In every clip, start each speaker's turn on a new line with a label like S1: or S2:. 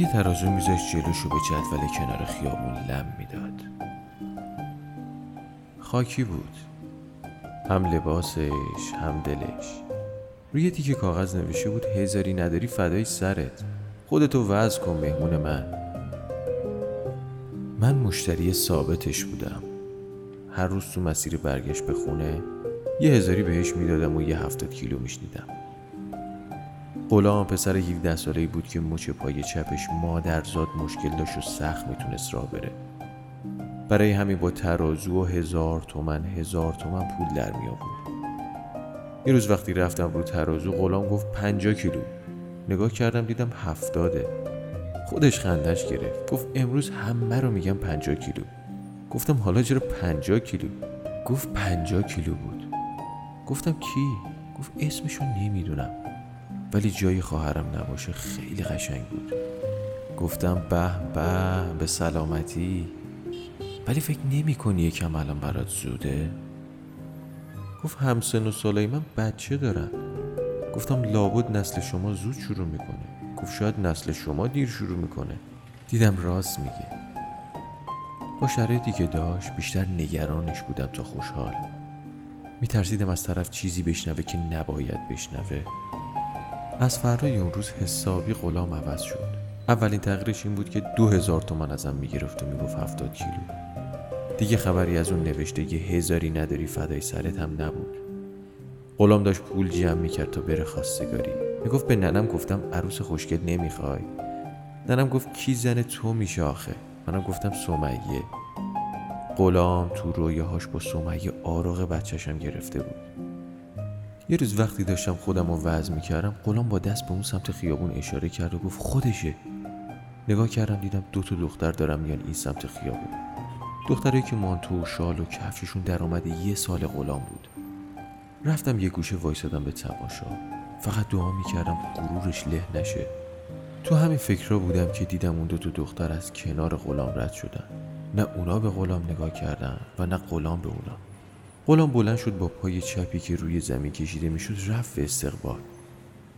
S1: یه ترازو میذاشت جلوشو به جدول کنار خیابون لم می‌داد. خاکی بود. هم لباسش هم دلش. روی تیکه کاغذ نوشته بود هزاری نداری فدای سرت. خودتو وضع کن مهمون من. من مشتری ثابتش بودم. هر روز تو مسیر برگشت به خونه یه هزاری بهش می‌دادم و یه هفتاد کیلو میشنیدم. غلام پسر 17 ساله بود که مچ پای چپش مادرزاد مشکل داشت و سخت می‌تونست راه بره. برای همین با ترازو و هزار تومن هزار تومن پول در می آورد یه روز وقتی رفتم رو ترازو غلام گفت پنجا کیلو. نگاه کردم دیدم هفتاده. خودش خندش گرفت. گفت امروز همه رو میگم پنجا کیلو. گفتم حالا چرا پنجا کیلو؟ گفت پنجا کیلو بود. گفتم کی؟ گفت اسمشو نمی‌دونم. ولی جای خواهرم نباشه خیلی قشنگ بود. گفتم به به به سلامتی. ولی فکر نمی کنی یکم الان برات زوده؟ گفت همسن و سالای من بچه دارم گفتم لابد نسل شما زود شروع می‌کنه. گفت شاید نسل شما دیر شروع می‌کنه. دیدم راست میگه. با شرایطی که داشت بیشتر نگرانش بودم تا خوشحال. میترسیدم از طرف چیزی بشنوه که نباید بشنوه. از فردای اون روز حسابی غلام عوض شد. اولین تغییرش این بود که دو هزار تومن ازم می‌گرفت و می‌گفت هفتاد کیلو. دیگه خبری از اون نوشته یه هزاری نداری فدای سرت هم نبود. غلام داشت پول جمع می‌کرد تا بره خواستگاری. می‌گفت به ننم گفتم عروس خوشگل نمی‌خوای. ننم گفت کی زن تو میشه آخه؟ منم گفتم سمیه. غلام تو رویاهاش با سمیه آراغ بچهشم گرفته بود. یه روز وقتی داشتم خودم رو وضع می‌کردم غلام با دست به اون سمت خیابون اشاره کرد و گفت خودشه. نگاه کردم دیدم دو تا دختر دارم میان این سمت خیابون. دختری که مانتو و شال و کفششون درآمد یه سال غلام بود. رفتم یه گوشه وایسادم به تماشا. فقط دعا می‌کردم غرورش له نشه. تو همین فکرها بودم که دیدم اون دو تا دختر از کنار غلام رد شدن. نه اونا به غلام نگاه کردن و نه غلام به اونا. غلام بلند شد با پای چپی که روی زمین کشیده می‌شد رفت به استقبال.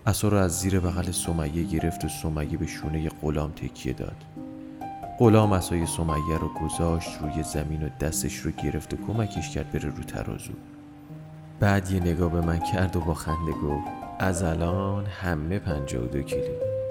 S1: اصا رو از زیر بغل سمیه گرفت و سمیه به شونه غلام تکیه داد. غلام اسای سمیه رو گذاشت روی زمین و دستش رو گرفت و کمکش کرد بره رو ترازو. بعد یه نگاه به من کرد و با خنده گفت از الان همه پنجاه و دو کیلو.